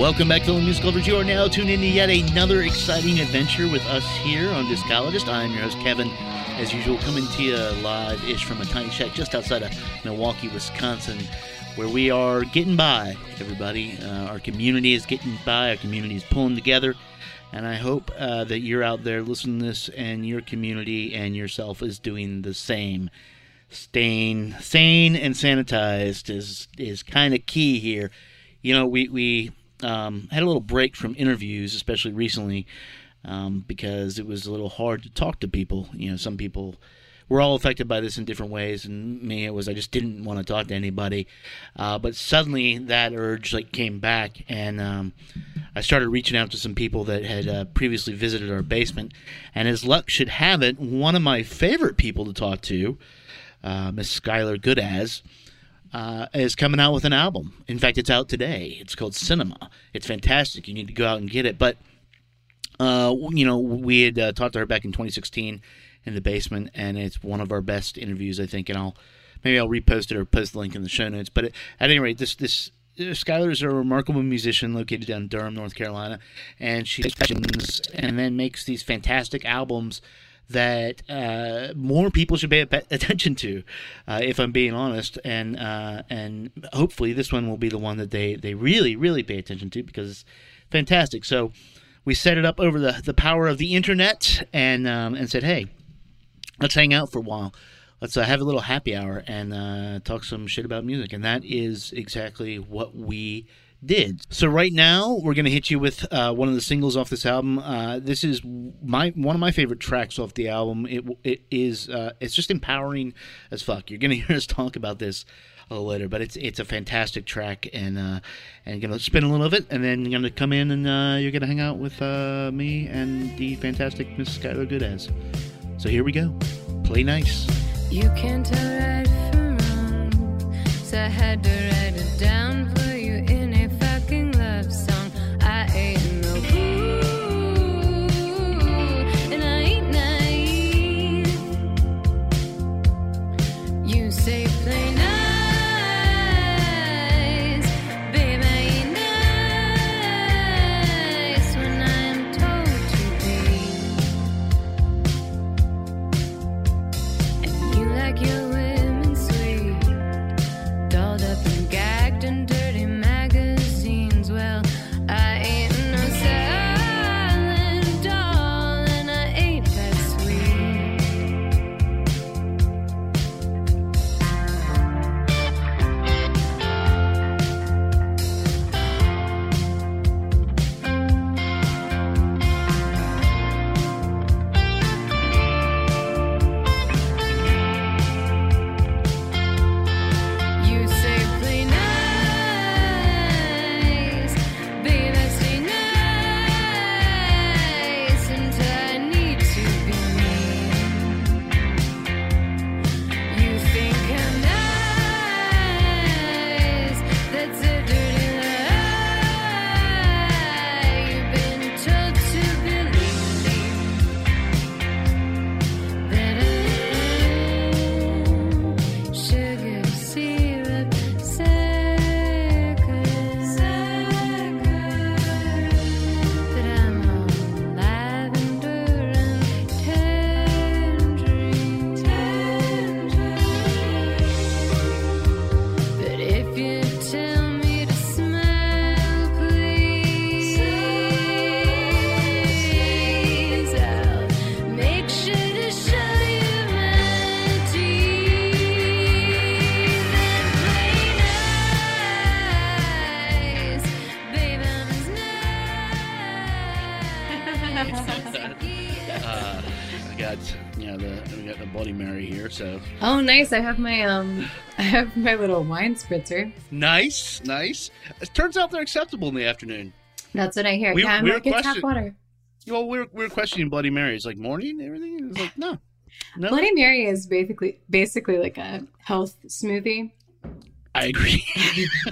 Welcome back to the Musical Lovers. You are now tuned in to yet another exciting adventure with us here on Discologist. I'm your host, Kevin. As usual, coming to you live ish from a tiny shack just outside of Milwaukee, Wisconsin, where we are getting by, everybody. Uh, our community is getting by, our community is pulling together. And I hope uh, that you're out there listening to this and your community and yourself is doing the same. Staying sane and sanitized is, is kind of key here. You know, we, we um, had a little break from interviews, especially recently, um, because it was a little hard to talk to people. You know, some people we're all affected by this in different ways, and me, it was I just didn't want to talk to anybody. Uh, but suddenly that urge like came back, and um, I started reaching out to some people that had uh, previously visited our basement. And as luck should have it, one of my favorite people to talk to, uh, Miss Skylar Gudasz uh, is coming out with an album. In fact, it's out today. It's called Cinema. It's fantastic. You need to go out and get it. But uh, you know, we had uh, talked to her back in 2016 in the basement, and it's one of our best interviews, I think. And I'll maybe I'll repost it or post the link in the show notes. But at any rate, this this uh, Skylar is a remarkable musician located down in Durham, North Carolina, and she and then makes these fantastic albums that uh, more people should pay attention to, uh, if I'm being honest, and uh, and hopefully this one will be the one that they, they really really pay attention to because it's fantastic. So we set it up over the, the power of the internet and um, and said, hey, let's hang out for a while. Let's uh, have a little happy hour and uh, talk some shit about music, and that is exactly what we did. So right now we're gonna hit you with uh, one of the singles off this album. Uh, this is my one of my favorite tracks off the album. It it is uh, it's just empowering as fuck. You're gonna hear us talk about this a little later, but it's it's a fantastic track, and uh, and gonna spin a little of it, and then you're gonna come in and uh, you're gonna hang out with uh, me and the fantastic Miss Skylar Gudasz. So here we go. Play nice. You can't wrong, so I had to write it down Oh, nice! I have my um, I have my little wine spritzer. nice, nice. It turns out they're acceptable in the afternoon. That's what I hear. We- yeah, I'm we were like, it's tap water. Well, we were, we were questioning Bloody Marys, like morning everything. It was like, no. No, Bloody Mary is basically basically like a health smoothie. I agree.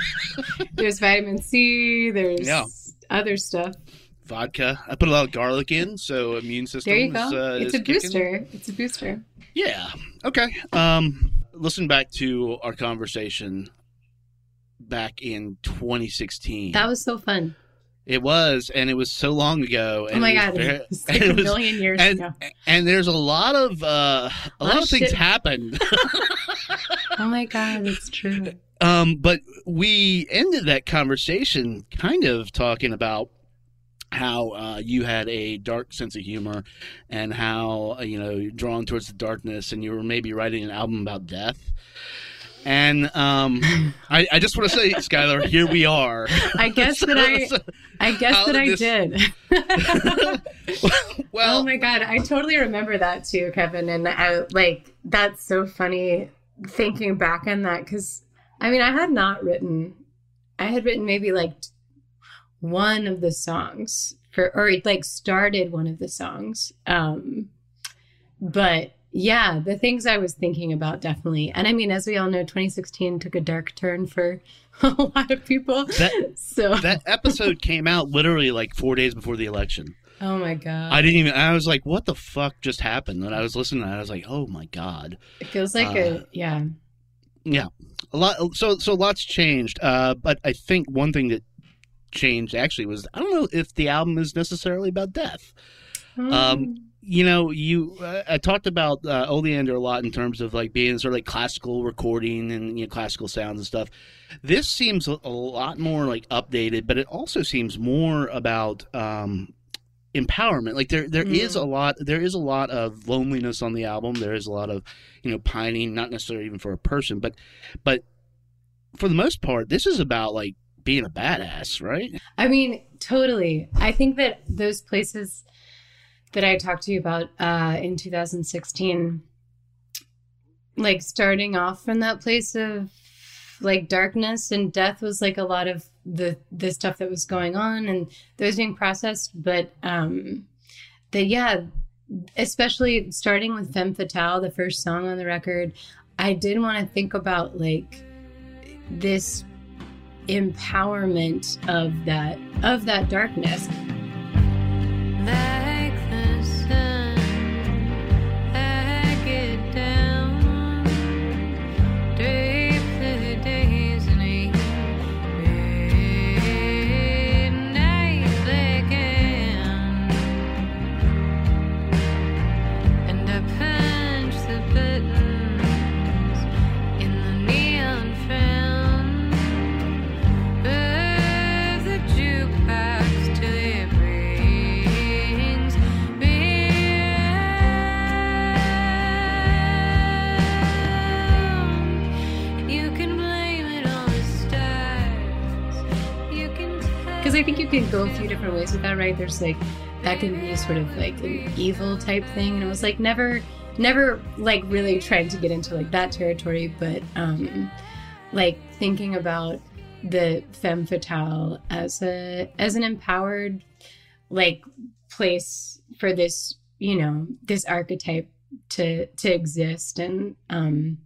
There's vitamin C. There's Yeah. other stuff. Vodka. I put a lot of garlic in, so immune system There you is, go. uh, it's is a kicking. booster. It's a booster. Yeah. Okay. Um, listen back to our conversation back in 2016. That was so fun. it was, and it was so long ago. Oh And my it was god, very- it's like a was- million years and ago. and there's a lot of uh, a lot, of of things shit. happened. Oh my god, it's true. um, but we ended that conversation kind of talking about how uh, you had a dark sense of humor and how uh, you know you're drawn towards the darkness and you were maybe writing an album about death and um, I, I just want to say skylar here we are I guess that I, So- I guess that I did did. well oh my god, I totally remember that too, Kevin. And I like that's so funny thinking back on that because I mean I had not written, I had written maybe like one of the songs for or it like started one of the songs. Um, but yeah, the things I was thinking about definitely, and I mean as we all know, 2016 took a dark turn for a lot of people. That- so that episode came out literally like four days before the election oh my god, i didn't even i was like what the fuck just happened and i was listening to that i was like oh my god it feels like uh, a yeah, yeah. a lot so so lots changed uh but i think one thing that changed actually was i don't know if the album is necessarily about death. Um, you know you uh, i talked about uh, oleander a lot in terms of like being sort of like classical recording and you know classical sounds and stuff. This seems a, lot more like updated but it also seems more about um empowerment. Like there there is Mm. a lot there is a lot of loneliness on the album. There is a lot of you know pining not necessarily even for a person but but for the most part this is about like being a badass right I mean, totally. I think that those places that I talked to you about uh, in 2016, like starting off from that place of like darkness and death was like a lot of the the stuff that was going on and those being processed. But um, that yeah, especially starting with Femme Fatale, the first song on the record, I did want to think about like this empowerment of that of that darkness with that, right? There's like that can be sort of like an evil type thing, and it was like never, never like really trying to get into like that territory, but um, like thinking about the femme fatale as a as an empowered like place for this you know this archetype to to exist and um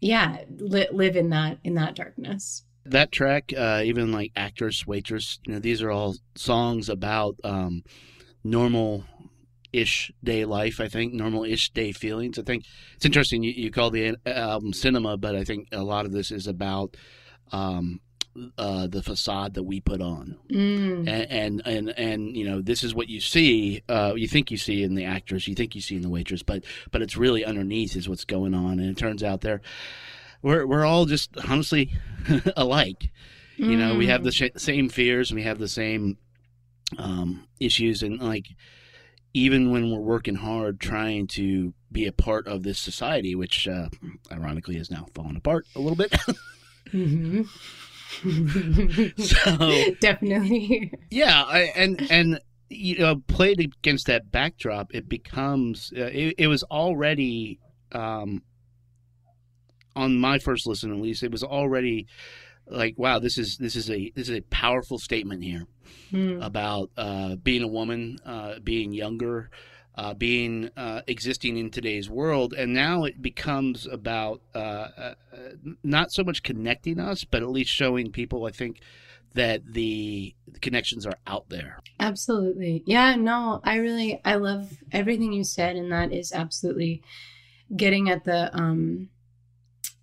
yeah li- live in that in that darkness that track uh even like actress waitress you know these are all songs about um normal ish day life i think normal ish day feelings. I think it's interesting you, you call the album cinema but i think a lot of this is about um uh the facade that we put on. Mm. and and and, and you know this is what you see uh you think you see in the actress you think you see in the waitress but but it's really underneath is what's going on. And it turns out they're we're we're all just honestly alike. You know we have the sh- same fears and we have the same um issues and like even when we're working hard trying to be a part of this society which uh ironically is now falling apart a little bit. Mhm. so definitely. Yeah I, and and you know played against that backdrop it becomes uh, it, it was already um on my first listen at least it was already like wow this is this is a this is a powerful statement here Hmm. about uh, being a woman uh, being younger uh, being uh, existing in today's world and now it becomes about uh, uh, not so much connecting us but at least showing people i think that the connections are out there Absolutely. Yeah, no, I really I love everything you said and that is absolutely getting at the um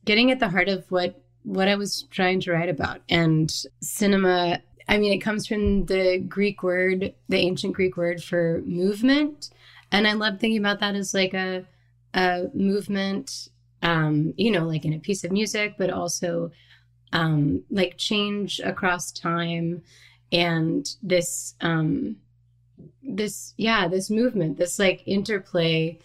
getting at the heart of what what I was trying to write about. And cinema, I mean it comes from the Greek word, the ancient Greek word for movement, and I love thinking about that as like a a movement um you know like in a piece of music but also um like change across time and this um this yeah this movement this like interplay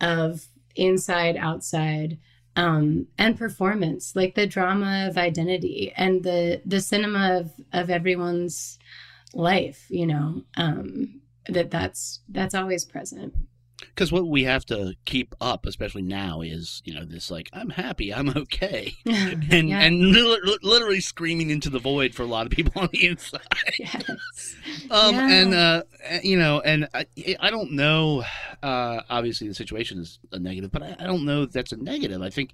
of inside outside um and performance like the drama of identity and the the cinema of of everyone's life you know um that that's that's always present because what we have to keep up especially now is you know this like i'm happy i'm okay and Yeah. and li- literally screaming into the void for a lot of people on the inside. Yes. Um Yeah. and uh you know and i i don't know uh obviously the situation is a negative but i, I don't know that's a negative. I think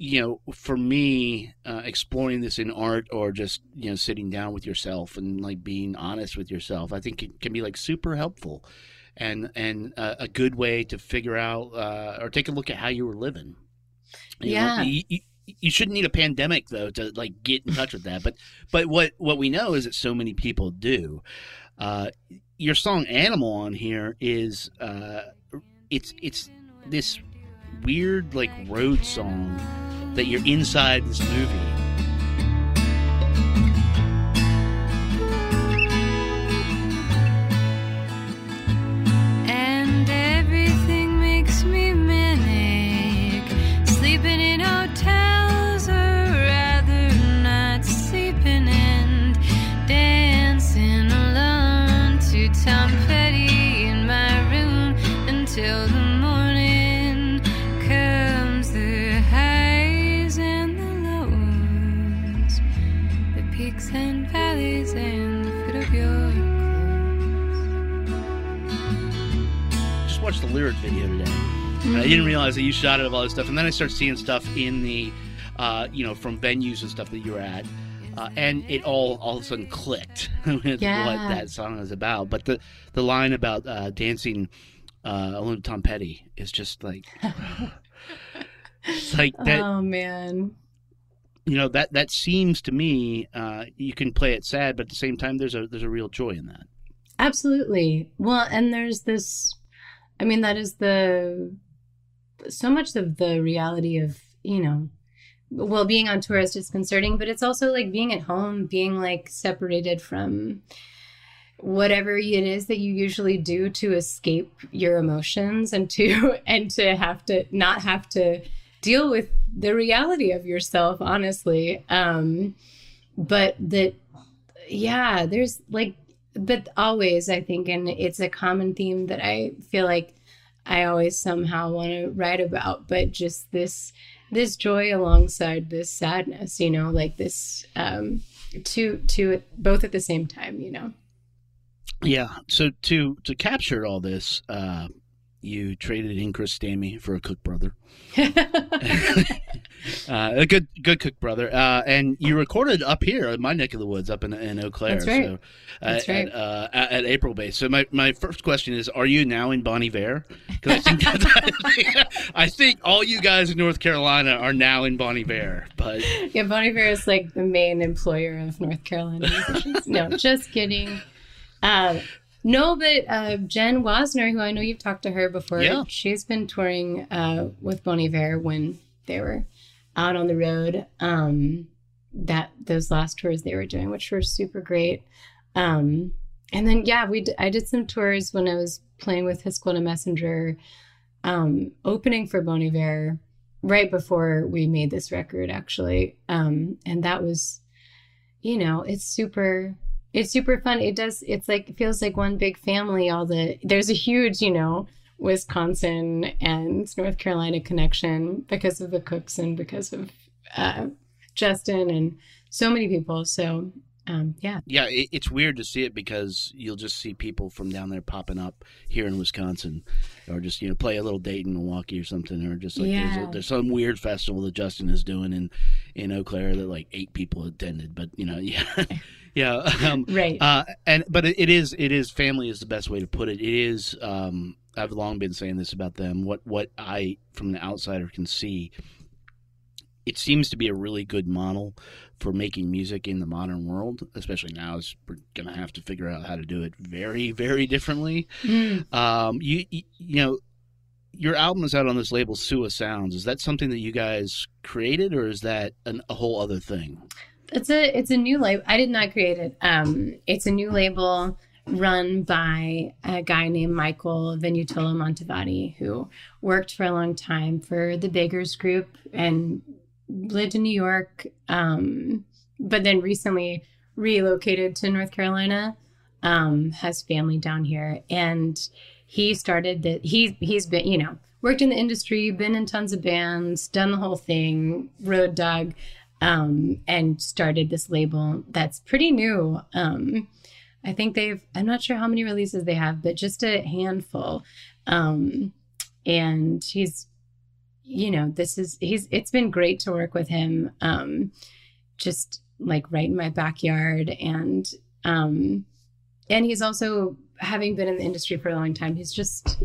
you know for me uh, exploring this in art or just you know sitting down with yourself and like being honest with yourself i think it can be like super helpful and and uh, a good way to figure out uh, or take a look at how you were living. You know, Yeah. you, you, you shouldn't need a pandemic though to like get in touch with that but but what what we know is that so many people do. Uh your song animal on here is uh it's it's this weird like road song that you're inside this movie just watched the lyric video today. And i didn't realize that you shot it of all this stuff. And then i started seeing stuff in the uh you know from venues and stuff that you were at. Uh, and it all all of a sudden clicked with Yeah. what that song is about. But the the line about uh dancing uh alone with tom petty is just like it's like that oh man. you know that that seems to me uh you can play it sad but at the same time there's a there's a real joy in that. Absolutely. Well, and there's this I mean that is the so much of the reality of, you know, well being on tour is disconcerting, but it's also like being at home, being like separated from whatever it is that you usually do to escape your emotions and to and to have to not have to deal with the reality of yourself honestly. Um but that yeah there's like but always i think and it's a common theme that i feel like i always somehow want to write about but just this this joy alongside this sadness you know like this um two two both at the same time you know Yeah. So to to capture all this, uh, you traded in Chris Stamey for a Cook brother, uh, a good good Cook brother, uh, and you recorded up here in my neck of the woods, up in in Eau Claire. That's right. So, uh, That's right. At, uh, at, at April Base. So my, my first question is: Are you now in Bon Iver? Because I think I think all you guys in North Carolina are now in Bon Iver. But yeah bon iver is like the main employer of north carolina musicians no just kidding uh no, but uh, Jen Wasner, who I know you've talked to her before, Yeah. she's been touring uh, with Bon Iver when they were out on the road. Um, that those last tours they were doing, which were super great. Um, and then yeah, we d- I did some tours when I was playing with Hiss Golden Messenger, um, opening for Bon Iver right before we made this record, actually. Um, and that was, you know, it's super it's super fun. It does. It's like it feels like one big family. All the there's a huge, you know, Wisconsin and North Carolina connection because of the Cooks and because of uh, Justin and so many people. So um, yeah, Yeah, it, it's weird to see it because you'll just see people from down there popping up here in Wisconsin, or just you know play a little date in Milwaukee or something, or just like there's, a, there's some weird festival that Justin is doing in in Eau Claire that like eight people attended, but you know yeah yeah um, right. uh, and but it, it is it is family is the best way to put it. It is um, I've long been saying this about them. What what I from the outsider can see, it seems to be a really good model for making music in the modern world, especially now as we're gonna have to figure out how to do it very very differently. Mm. Um, you you you know. Your album is out on this label, Sua Sounds. Is that something that you guys created, or is that an, a whole other thing? It's a it's a new label. I did not create it. Um, it's a new label run by a guy named Michael Venutolo Mantovani, who worked for a long time for the Beggars Group and lived in New York, um, but then recently relocated to North Carolina. Um, has family down here, and he started that. He's he's been you know worked in the industry, been in tons of bands, done the whole thing, road dog um, and started this label that's pretty new. Um, I think they've, I'm not sure how many releases they have, but just a handful. Um, and he's, you know, this is, he's, it's been great to work with him. Um, just like right in my backyard. And, um, and he's also, having been in the industry for a long time, he's just,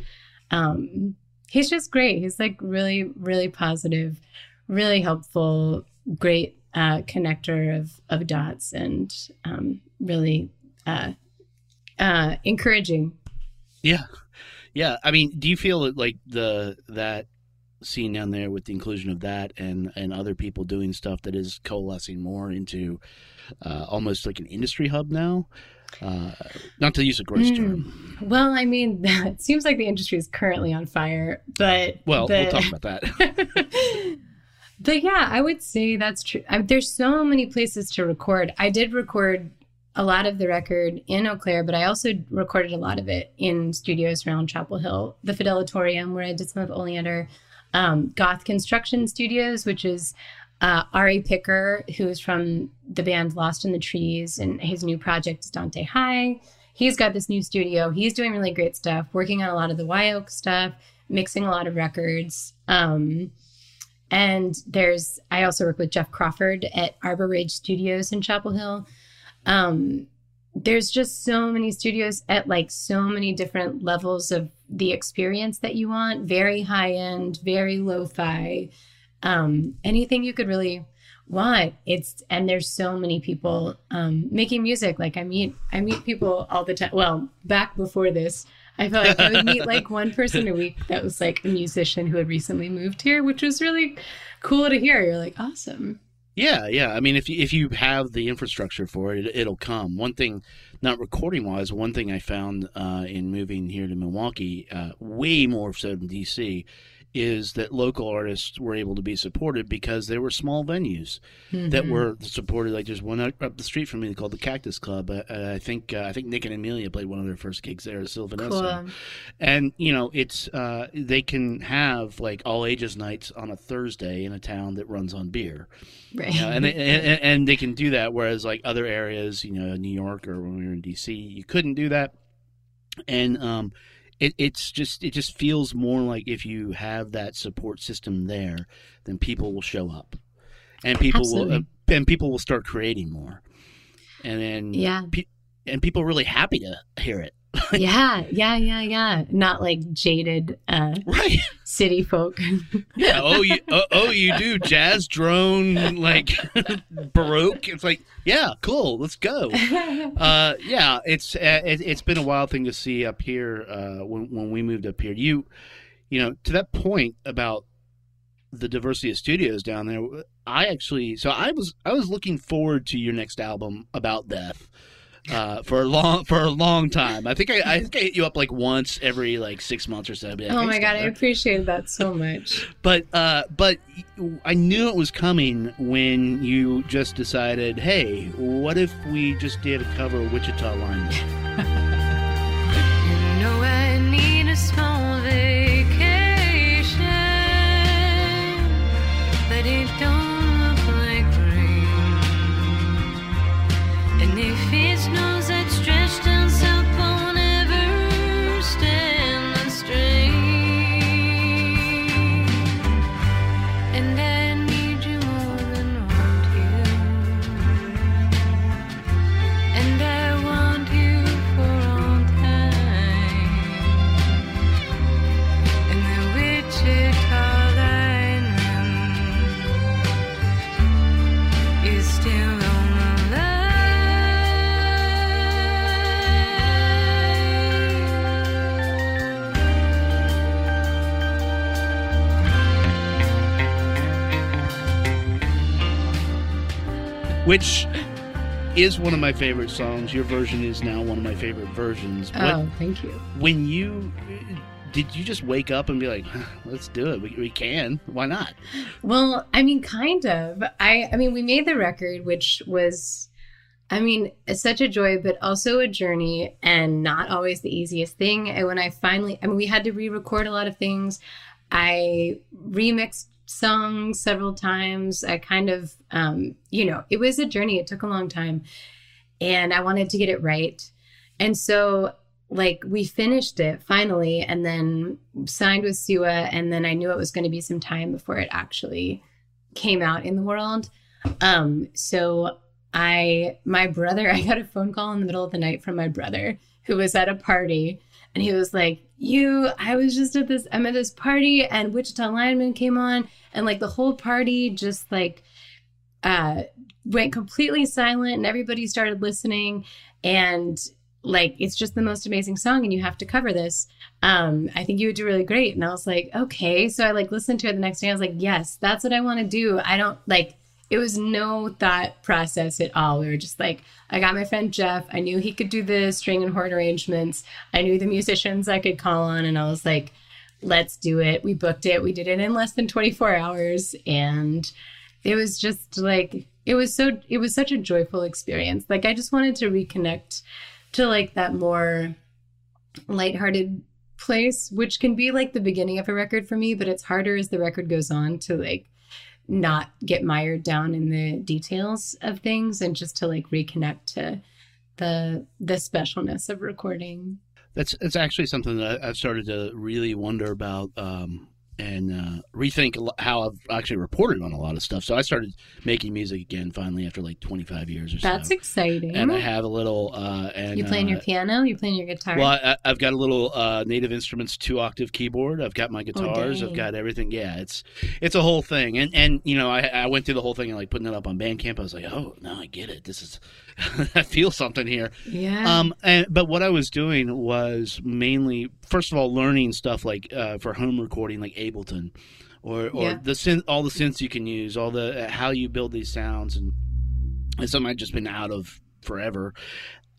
um, he's just great. He's like really, really positive, really helpful, great uh, connector of of dots, and um, really uh, uh, encouraging. Yeah, yeah. I mean, do you feel that like the that scene down there with the inclusion of that and and other people doing stuff that is coalescing more into uh, almost like an industry hub now? Uh, not to use a gross Mm. term. Well, I mean, it seems like the industry is currently on fire, but Well, the- we'll talk about that. but yeah, I would say that's true. I, there's so many places to record. I did record a lot of the record in Eau Claire, but I also recorded a lot of it in studios around Chapel Hill, the Fidelitorium, where I did some of Oleander, um, Goth Construction Studios, which is uh, Ari Picker, who is from the band Lost in the Trees, and his new project is Dante High. He's got this new studio. He's doing really great stuff, working on a lot of the Wye Oak stuff, mixing a lot of records. Um, and there's, I also work with Jeff Crawford at Arbor Ridge Studios in Chapel Hill. Um, there's just so many studios at like so many different levels of the experience that you want very high end, very lo fi, um, anything you could really want. It's, and there's so many people um, making music. Like I meet, I meet people all the time. Well, back before this, I felt like I would meet like one person a week that was like a musician who had recently moved here, which was really cool to hear. You're like, awesome. Yeah, yeah. I mean, if you, if you have the infrastructure for it, it will come. One thing, not recording wise, one thing I found uh, in moving here to Milwaukee, uh, way more so than DC, is that local artists were able to be supported because there were small venues that were supported. Like there's one up the street from me called the Cactus Club. Uh, I think uh, I think Nick and Amelia played one of their first gigs there at Sylvan Esso Cool. and you know it's uh, they can have like all ages nights on a Thursday in a town that runs on beer, Right. you know, and, they, and and they can do that. Whereas like other areas, you know, New York or when we were in DC, you couldn't do that, and um, it, it's just it just feels more like if you have that support system there, then people will show up, and people will uh, and people will start creating more, and then Yeah. pe- and people are really happy to hear it, yeah, yeah, yeah, yeah. Not like jaded uh, right? city folk. Yeah. Oh, you. Oh, oh, you do jazz, drone, like baroque. It's like, yeah, cool. Let's go. Uh, yeah. It's uh, it, it's been a wild thing to see up here. Uh, when when we moved up here, you, you know, to that point about the diversity of studios down there. I actually, so I was I was looking forward to your next album about death. Uh, for a long for a long time, I think I, I think I hit you up like once every like six months or so. Like, oh my god, I appreciate that so much. But uh, but I knew it was coming when you just decided, hey, what if we just did a cover of Wichita Lineman? which is one of my favorite songs. Your version is now one of my favorite versions. Oh, thank you. when you did you just wake up and be like, let's do it? We, we can. Why not? Well, I mean, kind of. I, I mean, we made the record, which was, I mean, it's such a joy, but also a journey, and not always the easiest thing. And when I finally, I mean, we had to re-record a lot of things. I remixed songs several times. I kind of, um, you know, it was a journey. It took a long time, and I wanted to get it right. And so, like, we finished it finally, and then signed with Sua, and then I knew it was going to be some time before it actually came out in the world. Um, so I, my brother, I got a phone call in the middle of the night from my brother who was at a party, and he was like, "You, I was just at this, I'm at this party, and Wichita Lineman came on, and like the whole party just like." uh went completely silent and everybody started listening. And like it's just the most amazing song and you have to cover this. Um i think you would do really great. And i was like okay. So i like listened to it the next day. I was like yes that's what i want to do. I don't like it was no thought process at all. We were just like i got my friend jeff. I knew he could do the string and horn arrangements. I knew the musicians i could call on and i was like let's do it. We booked it. We did it in less than 24 hours and it was just like it was so it was such a joyful experience. Like i just wanted to reconnect to like that more lighthearted place which can be like the beginning of a record for me but it's harder as the record goes on to like not get mired down in the details of things and just to like reconnect to the the specialness of recording. That's that's actually something that I've started to really wonder about um, and uh, rethink how I've actually reported on a lot of stuff. So I started making music again finally after like 25 years or so. that's exciting and I have a little. Uh, and you playing uh, your piano you playing your guitar Well, I, I've got a little uh, Native Instruments two octave keyboard. I've got my guitars. I've got everything. Yeah, it's it's a whole thing. And and you know, I I went through the whole thing and like putting it up on Bandcamp. I was like, oh now I get it. This is I feel something here. yeah Um, and but what I was doing was mainly, first of all, learning stuff like uh, for home recording, like Ableton, or or Yeah. the synth, all the synths you can use, all the uh, how you build these sounds, and it's something I've just been out of forever.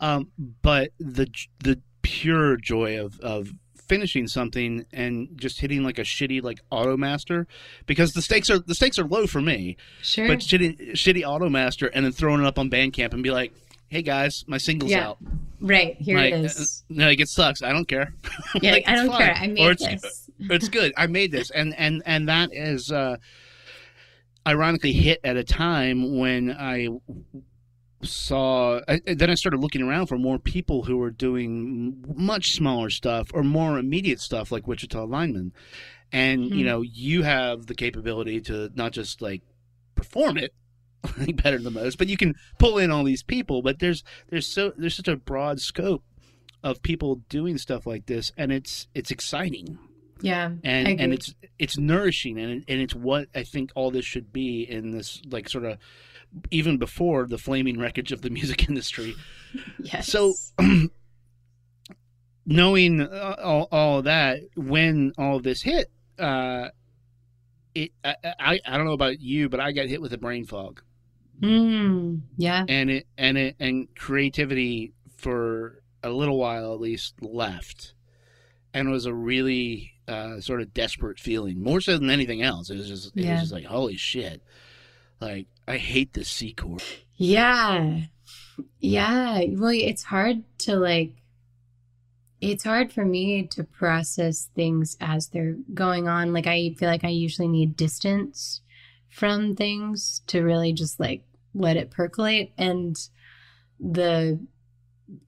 Um, but the the pure joy of of finishing something and just hitting like a shitty like auto master because the stakes are the stakes are low for me sure but shitty shitty auto master and then throwing it up on bandcamp and be like hey guys my single's Yeah. out right here like, it uh, no, like it sucks. I don't care. Yeah, Like, I don't fine. care. I Or made it's, this. It's good. I made this, and and and that is uh, ironically hit at a time when I saw. I, then I started looking around for more people who were doing much smaller stuff or more immediate stuff like Wichita Lineman, and you Hmm. know you have the capability to not just like perform it better than most but you can pull in all these people but there's there's so there's such a broad scope of people doing stuff like this and it's it's exciting Yeah. and and it's it's nourishing and and it's what I think all this should be in this like sort of even before the flaming wreckage of the music industry yes. so knowing uh, all, all of that when all of this hit uh it I, I I don't know about you but I got hit with a brain fog Mm, yeah. and it and it and creativity for a little while at least left and it was a really uh, sort of desperate feeling more so than anything else it was just it Yeah. was just like holy shit like i hate the c chord Yeah. Yeah. Well, it's hard to like, it's hard for me to process things as they're going on. Like, I feel like I usually need distance from things to really just like let it percolate. And the,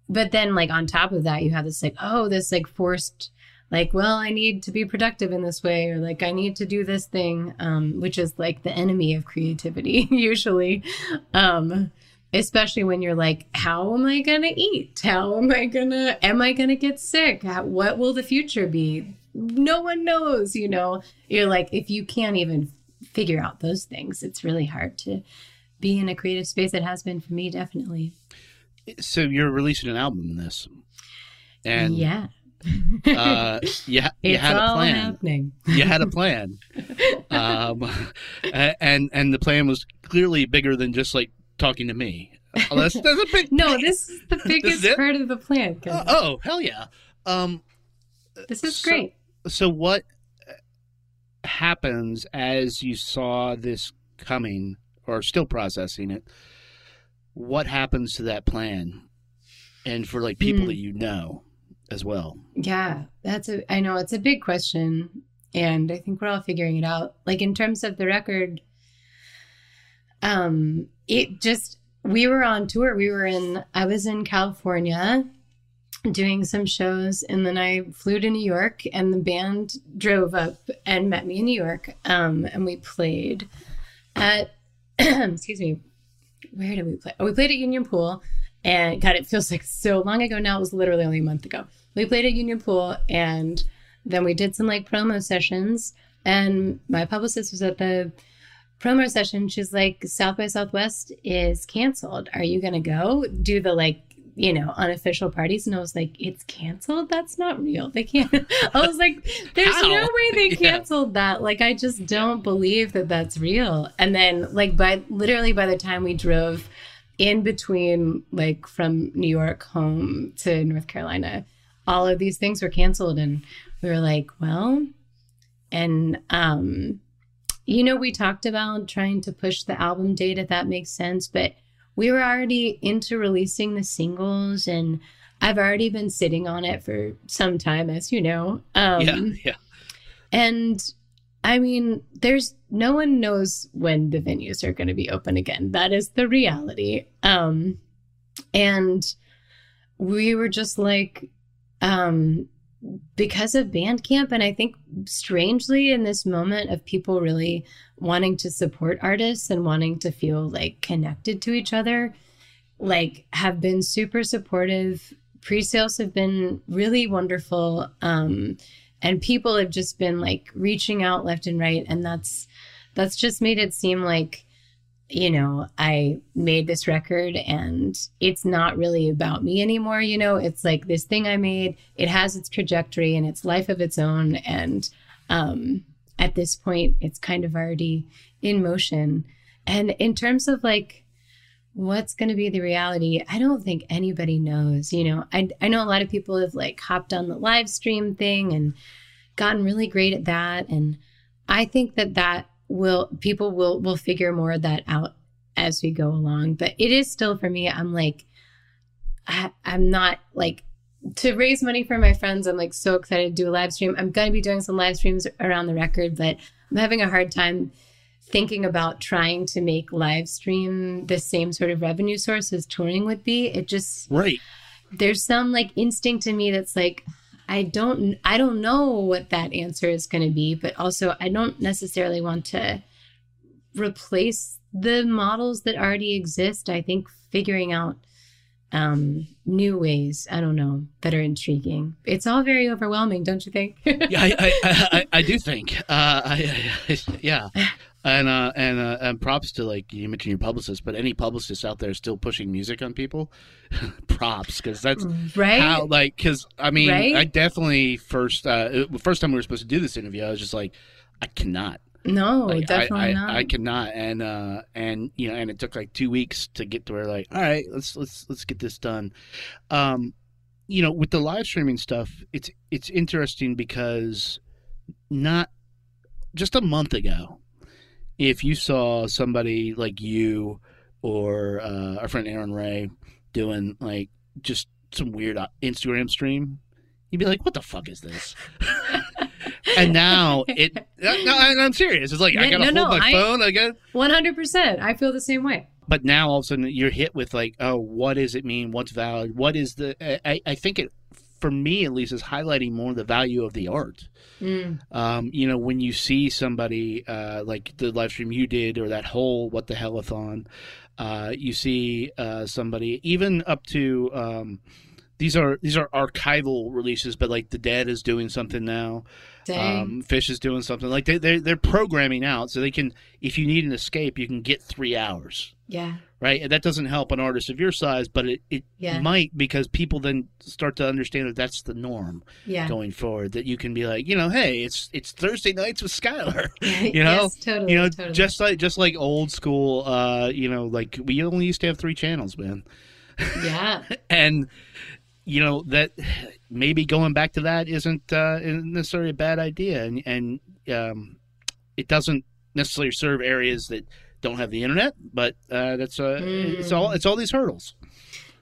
but then like on top of that, you have this like, oh, this like forced, like, well, I need to be productive in this way, or like, I need to do this thing, um, which is like the enemy of creativity, usually. Um, especially when you're like, how am I going to eat? How am I going to, am I going to get sick? How, what will the future be? No one knows, you know? You're like, if you can't even figure out those things, it's really hard to be in a creative space. It has been for me, definitely. so you're releasing an album in this and yeah. Uh you, ha- you had a plan happening. you had a plan um and and the plan was clearly bigger than just like talking to me. Oh, that's, that's a big. No, this is the biggest it? part of the plan. Uh, oh hell yeah. Um. this is so- great. So what happens as you saw this coming, or still processing it? What happens to that plan, and for like people Hmm. that you know as well? Yeah, that's a. I know it's a big question, and I think we're all figuring it out. Like in terms of the record, um, it just we were on tour. We were in. I was in California doing some shows, and then I flew to New York, and the band drove up and met me in New York. Um, and we played at. excuse me. Where did we play? Oh, we played at Union Pool. And God, it feels like so long ago now. It was literally only a month ago. We played at Union Pool and then we did some like promo sessions. And my publicist was at the promo session. She's like, South by Southwest is canceled. Are you going to go do the like, you know, unofficial parties? And I was like, it's canceled? That's not real. They can't. I was like, there's How? no way they Yeah. canceled that. Like, I just don't believe that that's real. And then, like, by literally by the time we drove in between, like, from New York home to North Carolina, all of these things were canceled. And we were like, well, and, um, you know, we talked about trying to push the album date if that makes sense, but we were already into releasing the singles and I've already been sitting on it for some time, as you know. Um, yeah, yeah. and I mean, there's no one knows when the venues are going to be open again. That is the reality. Um, and we were just like, um, because of Bandcamp, and I think strangely in this moment of people really wanting to support artists and wanting to feel like connected to each other, like have been super supportive. Pre-sales have been really wonderful. Um, and people have just been like reaching out left and right and that's that's just made it seem like you know i made this record and it's not really about me anymore you know it's like this thing i made it has its trajectory and its life of its own. And um at this point it's kind of already in motion. And in terms of like what's going to be the reality i don't think anybody knows you know. I, I know a lot of people have like hopped on the live stream thing and gotten really great at that. And i think that that will people will will figure more of that out as we go along. But it is still for me i'm like I, i'm not like to raise money for my friends i'm like so excited to do a live stream. I'm going to be doing some live streams around the record but i'm having a hard time thinking about trying to make live stream the same sort of revenue source as touring would be. It just Right. there's some like instinct in me that's like i don't i don't know what that answer is going to be but also i don't necessarily want to replace the models that already exist. I think figuring out um new ways i don't know that are intriguing. It's all very overwhelming don't you think? Yeah, I, I, I, I, do think. Uh, yeah, and uh, and uh, and props to like you mentioned your publicist, but any publicists out there still pushing music on people, props because that's right? how like because I mean Right? I definitely first uh first time we were supposed to do this interview I was just like I cannot. No like, definitely I, I, not. I cannot. And uh and you know and it took like two weeks to get to where like all right let's let's let's get this done. Um you know with the live streaming stuff it's it's interesting because not just a month ago if you saw somebody like you or uh, our friend Aaron Ray doing like just some weird uh, Instagram stream, you'd be like, "What the fuck is this?" and now it. No, I'm serious. It's like I gotta no, hold no, my I- phone. I got. 100% i feel the same way But now all of a sudden you're hit with like, oh, what does it mean? What's valid? What is the? I, I think it, for me at least, is highlighting more the value of the art. Mm. Um, you know, when you see somebody uh, like the live stream you did or that whole what the hellathon, uh, you see uh, somebody even up to um, these are these are archival releases, but like the Dead is doing something now. Um, Phish is doing something like they they they're programming out so they can if you need an escape, you can get three hours. Yeah. Right, and that doesn't help an artist of your size, but it, it Yeah. might because people then start to understand that that's the norm Yeah. going forward. That you can be like, you know, hey, it's it's Thursday nights with Skylar. you know, yes, totally. you know, totally. just like just like old school. Uh, you know, like we only used to have three channels, man, yeah. and you know that maybe going back to that isn't uh, isn't necessarily a bad idea, and and um, it doesn't necessarily serve areas that don't have the internet, but uh, that's uh, it's all it's all these hurdles.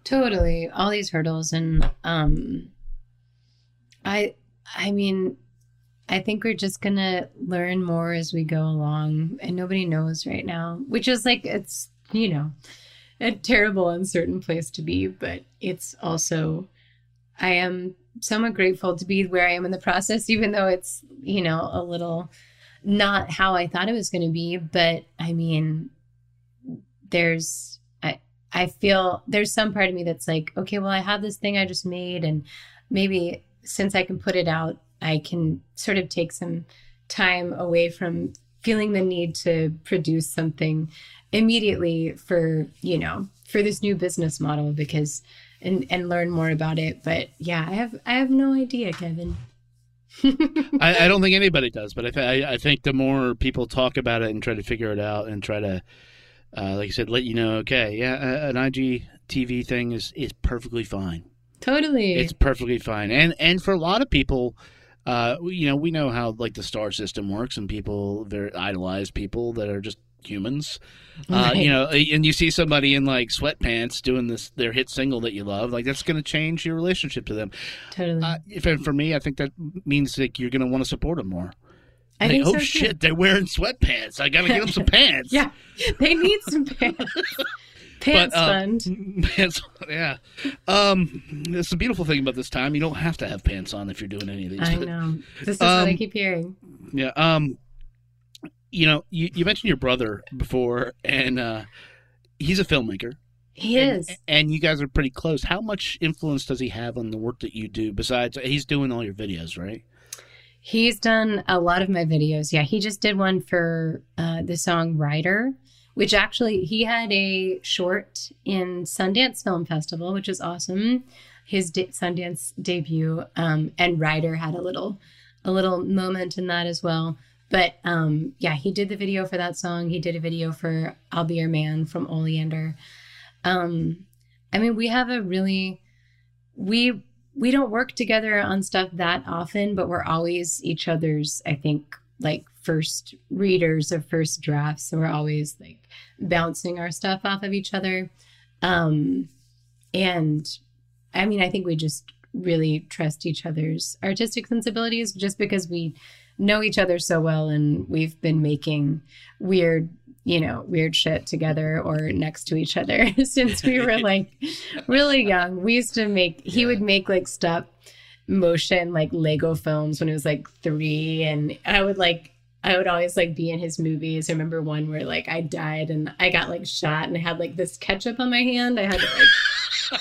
totally. All these hurdles. And um i i mean i think we're just gonna learn more as we go along and nobody knows right now which is like it's you know a terrible uncertain place to be but it's also i am somewhat grateful to be where i am in the process even though it's you know a little not how i thought it was going to be but i mean there's i i feel there's some part of me that's like okay well i have this thing i just made and maybe since i can put it out i can sort of take some time away from feeling the need to produce something immediately for you know for this new business model because and and learn more about it. But yeah i have i have no idea kevin I, I don't think anybody does, but I, th- I, I think the more people talk about it and try to figure it out and try to, uh, like I said, let you know, okay, yeah, an IGTV thing is is perfectly fine. totally It's perfectly fine, and and for a lot of people, uh, you know, we know how like the star system works, and people very idolize people that are just humans. Uh, Right. you know, and you see somebody in like sweatpants doing this their hit single that you love, like that's going to change your relationship to them. totally Uh, if and for me, I think that means like you're going to want to support them more. i Like, think oh so too. shit, they're wearing sweatpants. I gotta get them some pants. yeah they need some pants pants uh, fund pants. Yeah. Um, it's a beautiful thing about this time. You don't have to have pants on if you're doing any of these. i know this is what i Um, keep hearing Yeah. Um, you know, you, you mentioned your brother before, and uh, he's a filmmaker. he and, is and you guys are pretty close. How much influence does he have on the work that you do? Besides, he's doing all your videos, right? He's done a lot of my videos. Yeah, he just did one for uh, the song Rider, which actually he had a short in Sundance Film Festival, which is awesome. His de- Sundance debut, um, and Rider had a little, a little moment in that as well. But um, yeah, he did the video for that song. He did a video for "I'll Be Your Man" from Oleander. Um, I mean, we have a really, we we don't work together on stuff that often, but we're always each other's, I think, like first readers of first drafts. So we're always like bouncing our stuff off of each other. Um, and I mean, I think we just really trust each other's artistic sensibilities just because we know each other so well and we've been making weird you know weird shit together or next to each other since we were like really young. We used to make he would make like stop motion like lego films when it was like three and i would like i would always like be in his movies. I remember one where like i died and i got like shot and i had like this ketchup on my hand. I had to like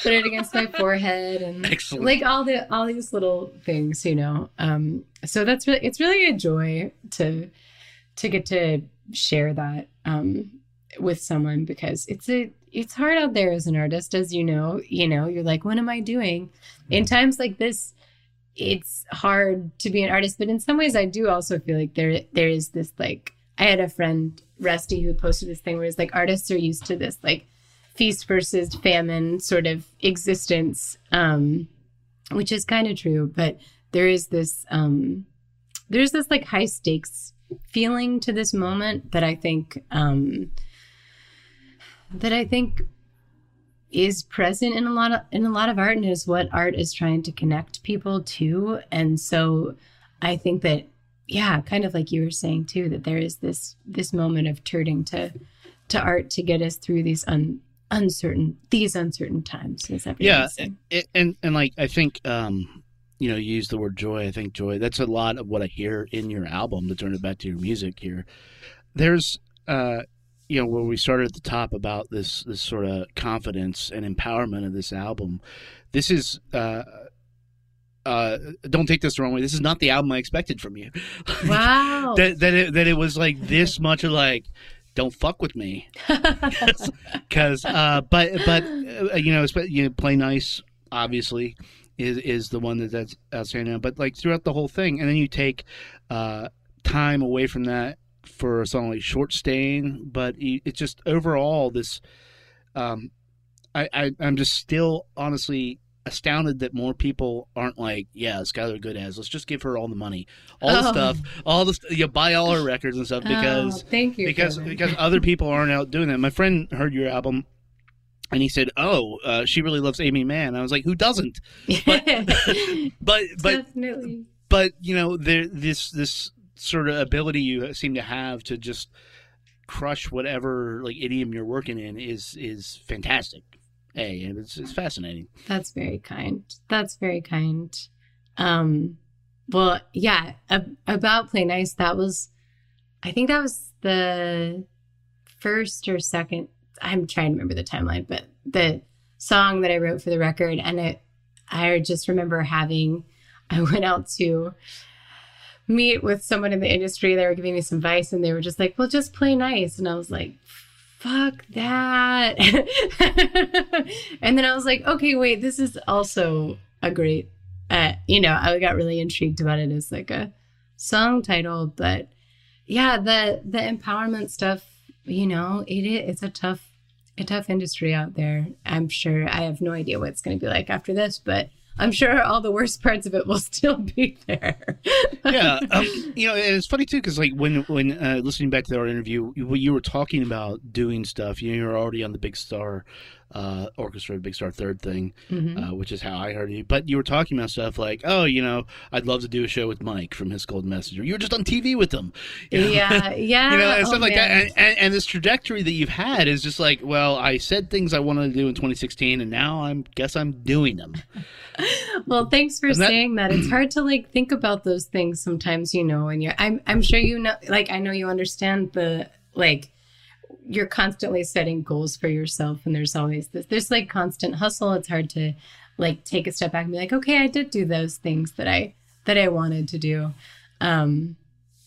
put it against my forehead and Excellent. like all the all these little things you know um so that's really it's really a joy to to get to share that um with someone because it's a it's hard out there as an artist as you know you know you're like what am i doing in times like this it's hard to be an artist but in some ways i do also feel like there there is this like i had a friend rusty who posted this thing where it's like artists are used to this like feast versus famine sort of existence um which is kind of true but there is this um there's this like high stakes feeling to this moment that i think um that i think is present in a lot of in a lot of art and is what art is trying to connect people to. And so i think that yeah kind of like you were saying too that there is this this moment of turning to to art to get us through these un, uncertain these uncertain times as Yeah, saying. and, and and like I think um you know you use the word joy. I think joy. That's a lot of what I hear in your album. To turn it back to your music here, there's uh you know where we started at the top about this this sort of confidence and empowerment of this album. This is. Uh, uh, don't take this the wrong way. This is not the album I expected from you. Wow. that that it, that it was like this much of like, don't fuck with me, because uh, but but uh, you know, you know, play nice obviously is is the one that that's outstanding. But like throughout the whole thing, and then you take uh, time away from that for a song like "Short Staying," but it's just overall this. Um, I, I I'm just still honestly astounded that more people aren't like, yeah, Skylar Gudasz. Let's just give her all the money, all the Oh. stuff, all the st- you buy all her records and stuff because oh, thank you. because Kevin. because other people aren't out doing that. My friend heard your album. And he said, "Oh, uh, she really loves Aimee Mann." I was like, "Who doesn't?" But but definitely. but you know, there this this sort of ability you seem to have to just crush whatever like idiom you're working in is is fantastic. And it's, it's fascinating. That's very kind. That's very kind. Um, well, yeah, ab- about Play Nice, that was, I think that was the first or second, I'm trying to remember the timeline, but the song that I wrote for the record. And it, I just remember having, I went out to meet with someone in the industry. They were giving me some advice and they were just like, well, just play nice. And I was like, fuck that. and then I was like, okay, wait, this is also a great, uh, you know, I got really intrigued about it as like a song title, but yeah, the the empowerment stuff, you know, it it's a tough, a tough industry out there. I'm sure. I have no idea what it's going to be like after this, but I'm sure all the worst parts of it will still be there. yeah, um, you know, and it's funny too because like when when uh, listening back to our interview, you, you were talking about doing stuff, you know, you were already on the Big Star uh, Orchestra, Big Star Third thing, Mhm. uh, which is how I heard you. But you were talking about stuff like, oh, you know, I'd love to do a show with Mike from Hiss Golden Messenger. You were just on TV with him, you know? yeah, yeah, you know, and oh, stuff like man. that. And, and, and this trajectory that you've had is just like, well, I said things I wanted to do in 2016, and now I'm guess I'm doing them. Well, thanks for And that- saying that. It's hard to like think about those things sometimes, you know, and you're I'm I'm sure you know like I know you understand the like you're constantly setting goals for yourself and there's always this there's like constant hustle. It's hard to like take a step back and be like, okay, I did do those things that I that I wanted to do. Um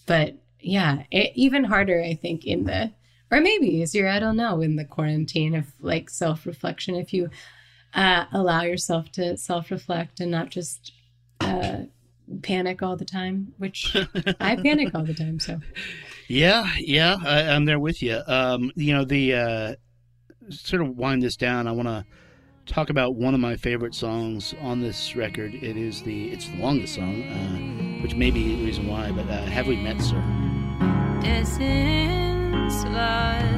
but yeah, it, even harder I think in the or maybe easier, I don't know, in the quarantine of like self-reflection if you uh, allow yourself to self reflect and not just uh, panic all the time, which I panic all the time. So, Yeah, yeah, I, I'm there with you. Um, you know, the uh, sort of wind this down. I want to talk about one of my favorite songs on this record. It is the it's the longest song, uh, which may be the reason why. But uh, have we met, sir? Essence lost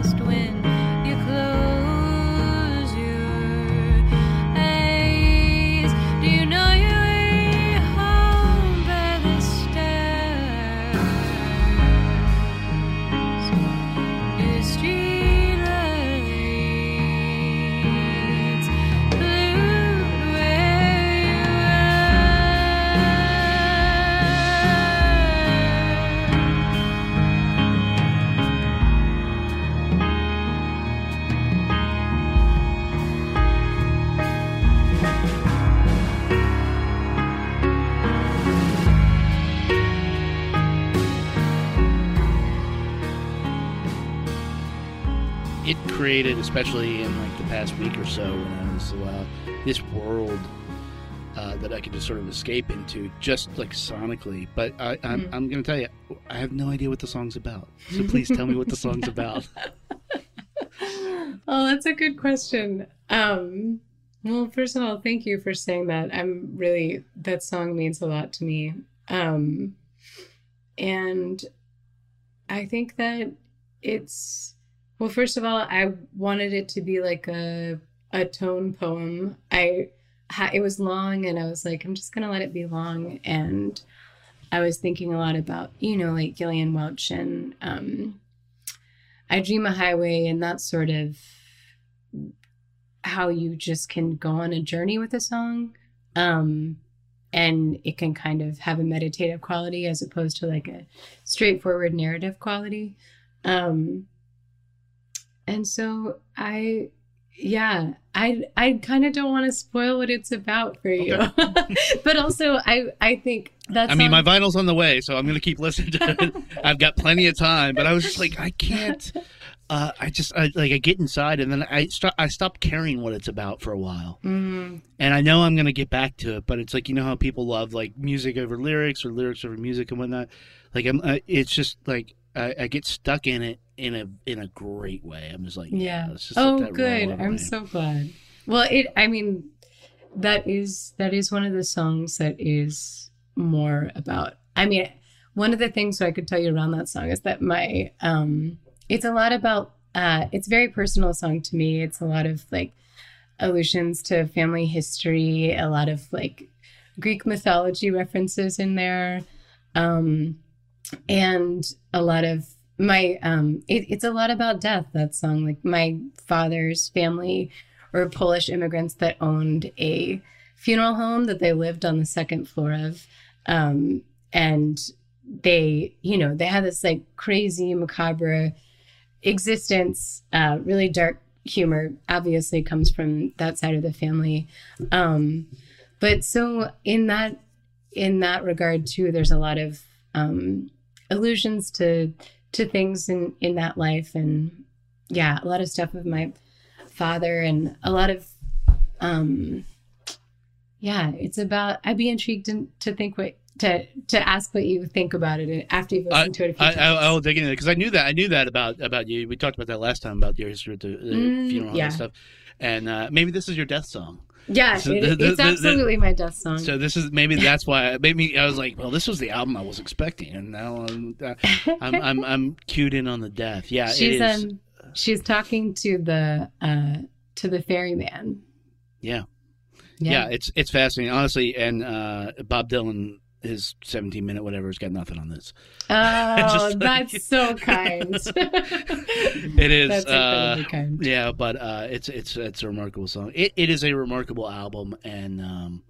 created, especially in like the past week or so, when I was uh, this world. Uh, that I could just sort of escape into, just like sonically. But I, I'm, Mhm. I'm going to tell you, I have no idea what the song's about. So please tell me what the song's about. oh, that's a good question. Um, well, first of all, thank you for saying that. I'm really, that song means a lot to me. Um, and I think that it's, well, first of all, I wanted it to be like a, a tone poem. I, it was long and I was like, I'm just going to let it be long. And I was thinking a lot about, you know, like Gillian Welch and, um, I Dream a Highway and that sort of how you just can go on a journey with a song. Um, and it can kind of have a meditative quality as opposed to like a straightforward narrative quality. Um, and so I, yeah, I I kind of don't want to spoil what it's about for you, but also I I think that's I mean, my vinyl's on the way, so I'm going to keep listening to it. I've got plenty of time, but I was just like, I can't. Uh, I just I, like I get inside, and then I stop. I stop caring what it's about for a while, Mhm. and I know I'm going to get back to it. But it's like you know how people love like music over lyrics or lyrics over music and whatnot. Like I'm, uh, it's just like I, I get stuck in it in a in a great way. I'm just like, yeah. Yeah. let's just Oh, good. I'm me. so glad. Well, it. I mean, that is that is one of the songs that is more about. I mean, one of the things that I could tell you around that song is that my um, it's a lot about. Uh, it's a very personal song to me. It's a lot of like allusions to family history, a lot of like Greek mythology references in there, um, and a lot of my um it, it's a lot about death that song. Like my father's family were polish immigrants that owned a funeral home that they lived on the second floor of um and they you know they had this like crazy macabre existence uh really dark humor obviously comes from that side of the family. Um but so in that in that regard too there's a lot of um allusions to to things in in that life and yeah a lot of stuff of my father and a lot of um yeah it's about i'd be intrigued to, to think what to to ask what you think about it after you've I, listened to it a few I, times I, I'll dig into it because I knew that I knew that about about you. We talked about that last time about your history with the, the Mm, funeral yeah. and stuff. And uh, maybe this is your death song. Yeah So it- it's absolutely my death song So this is maybe that's why maybe I was like, well, this was the album I was expecting, and now I'm uh, I'm, I'm I'm cued in on the death. Yeah, she's it is. um she's talking to the uh to the ferryman yeah. yeah, It's it's fascinating, honestly. And uh, Bob Dylan, his 17 minute whatever, has got nothing on this. oh that's so kind It is. That's uh, kind. Yeah, but uh, it's it's it's a remarkable song. It it is a remarkable album, and um,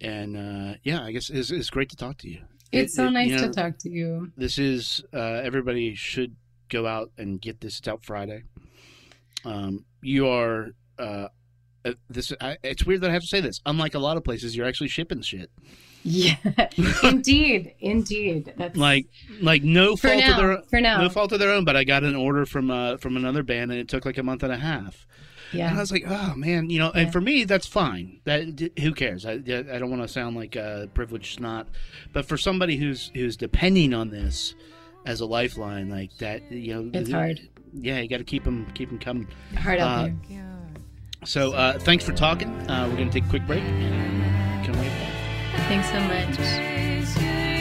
and uh, yeah, I guess it's, it's great to talk to you. It's It- so it- nice you know, to talk to you. This is uh, everybody should go out and get this. It's out Friday. Um, you are. Uh, uh, this I, it's weird that I have to say this. Unlike a lot of places, you're actually shipping shit. Yeah, indeed, indeed. That's Like like no for fault now. of their for now, no fault of their own. But I got an order from uh, from another band, and it took like a month and a half. Yeah, and I was like, oh man, you know, and Yeah. for me that's fine. That who cares? I, I don't want to sound like a privileged snot, but for somebody who's who's depending on this as a lifeline, like that, you know, It's hard. Yeah, you got to keep them keep them coming. hard out uh, there. So uh, thanks for talking. Uh, we're gonna take a quick break and come right back. Thanks so much.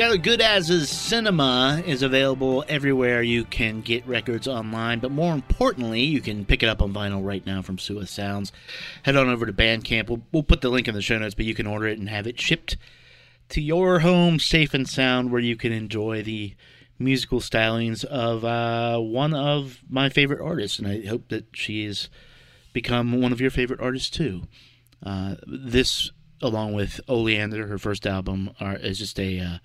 Skylar Gudasz's Cinema is available everywhere you can get records online, but more importantly, you can pick it up on vinyl right now from Suez Sounds. Head on over to Bandcamp. We'll, we'll put the link in the show notes, but you can order it and have it shipped to your home safe and sound where you can enjoy the musical stylings of uh, one of my favorite artists, and I hope that she's become one of your favorite artists too. Uh, this, along with Oleander, her first album, are, is just a uh,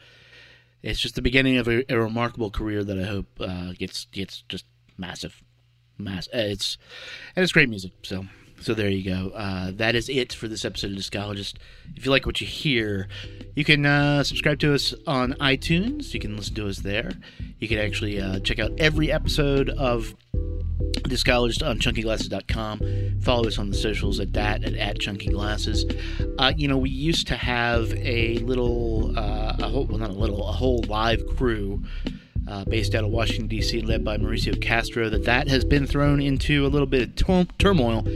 it's just the beginning of a, a remarkable career that I hope uh, gets gets just massive, mass. uh, It's and it's great music. So so there you go. Uh, that is it for this episode of Discologist. If you like what you hear, you can uh, subscribe to us on iTunes. You can listen to us there. You can actually uh, check out every episode of Discologist on chunkyglasses.com. Follow us on the socials at that, at, at chunkyglasses. Uh, you know, we used to have a little, uh, a whole, well, not a little, a whole live crew uh, based out of Washington D.C., led by Mauricio Castro. That that has been thrown into a little bit of tur- turmoil,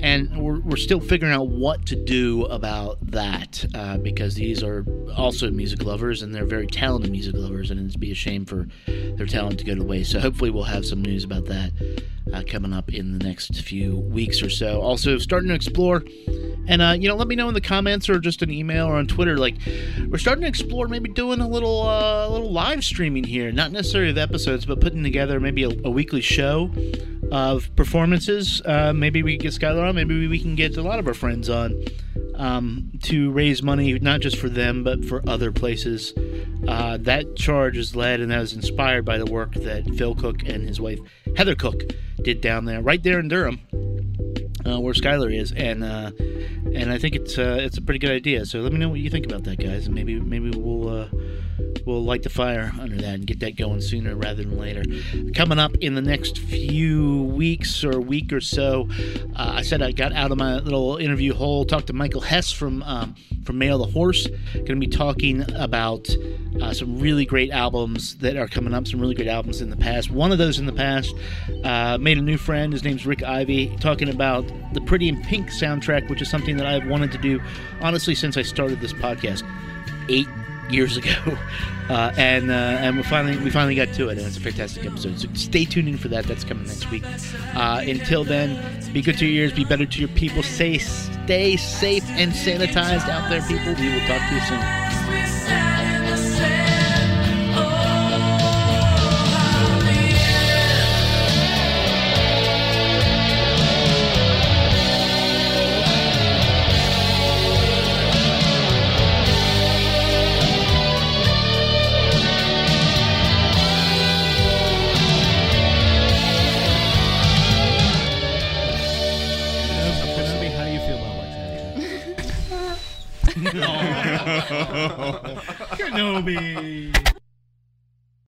and we're, we're still figuring out what to do about that uh, because these are also music lovers and they're very talented music lovers, and it'd be a shame for their talent to go to waste. So hopefully we'll have some news about that uh, coming up in the next few weeks or so. Also, starting to explore. And uh, you know, let me know in the comments or just an email or on Twitter. Like, we're starting to explore maybe doing a little, uh, little live streaming here. Not necessarily of episodes, but putting together maybe a, a weekly show of performances. Uh, maybe we get Skylar on. Maybe we can get a lot of our friends on um, to raise money, not just for them, but for other places. Uh, that charge is led and that was inspired by the work that Phil Cook and his wife Heather Cook did down there, right there in Durham, uh, where Skylar is, and uh, and I think it's uh, it's a pretty good idea. So let me know what you think about that, guys, and maybe maybe we'll uh, we'll light the fire under that and get that going sooner rather than later. Coming up in the next few weeks or week or so, uh, I said I got out of my little interview hole. Talked to Michael Hess from um, from Mail the Horse. Going to be talking about uh, some really great albums that are coming up. Some really great albums in the past. One of those in the past uh, made a new friend. His name's Rick Ivy. Talking about the Pretty in Pink soundtrack, which is something that I've wanted to do honestly since I started this podcast eight years ago, uh, and uh, and we finally we finally got to it, and it's a fantastic episode. So stay tuned in for that. That's coming next week. Uh, until then, be good to your ears, be better to your people. Stay stay safe and sanitized out there, people. We will talk to you soon. Kenobi.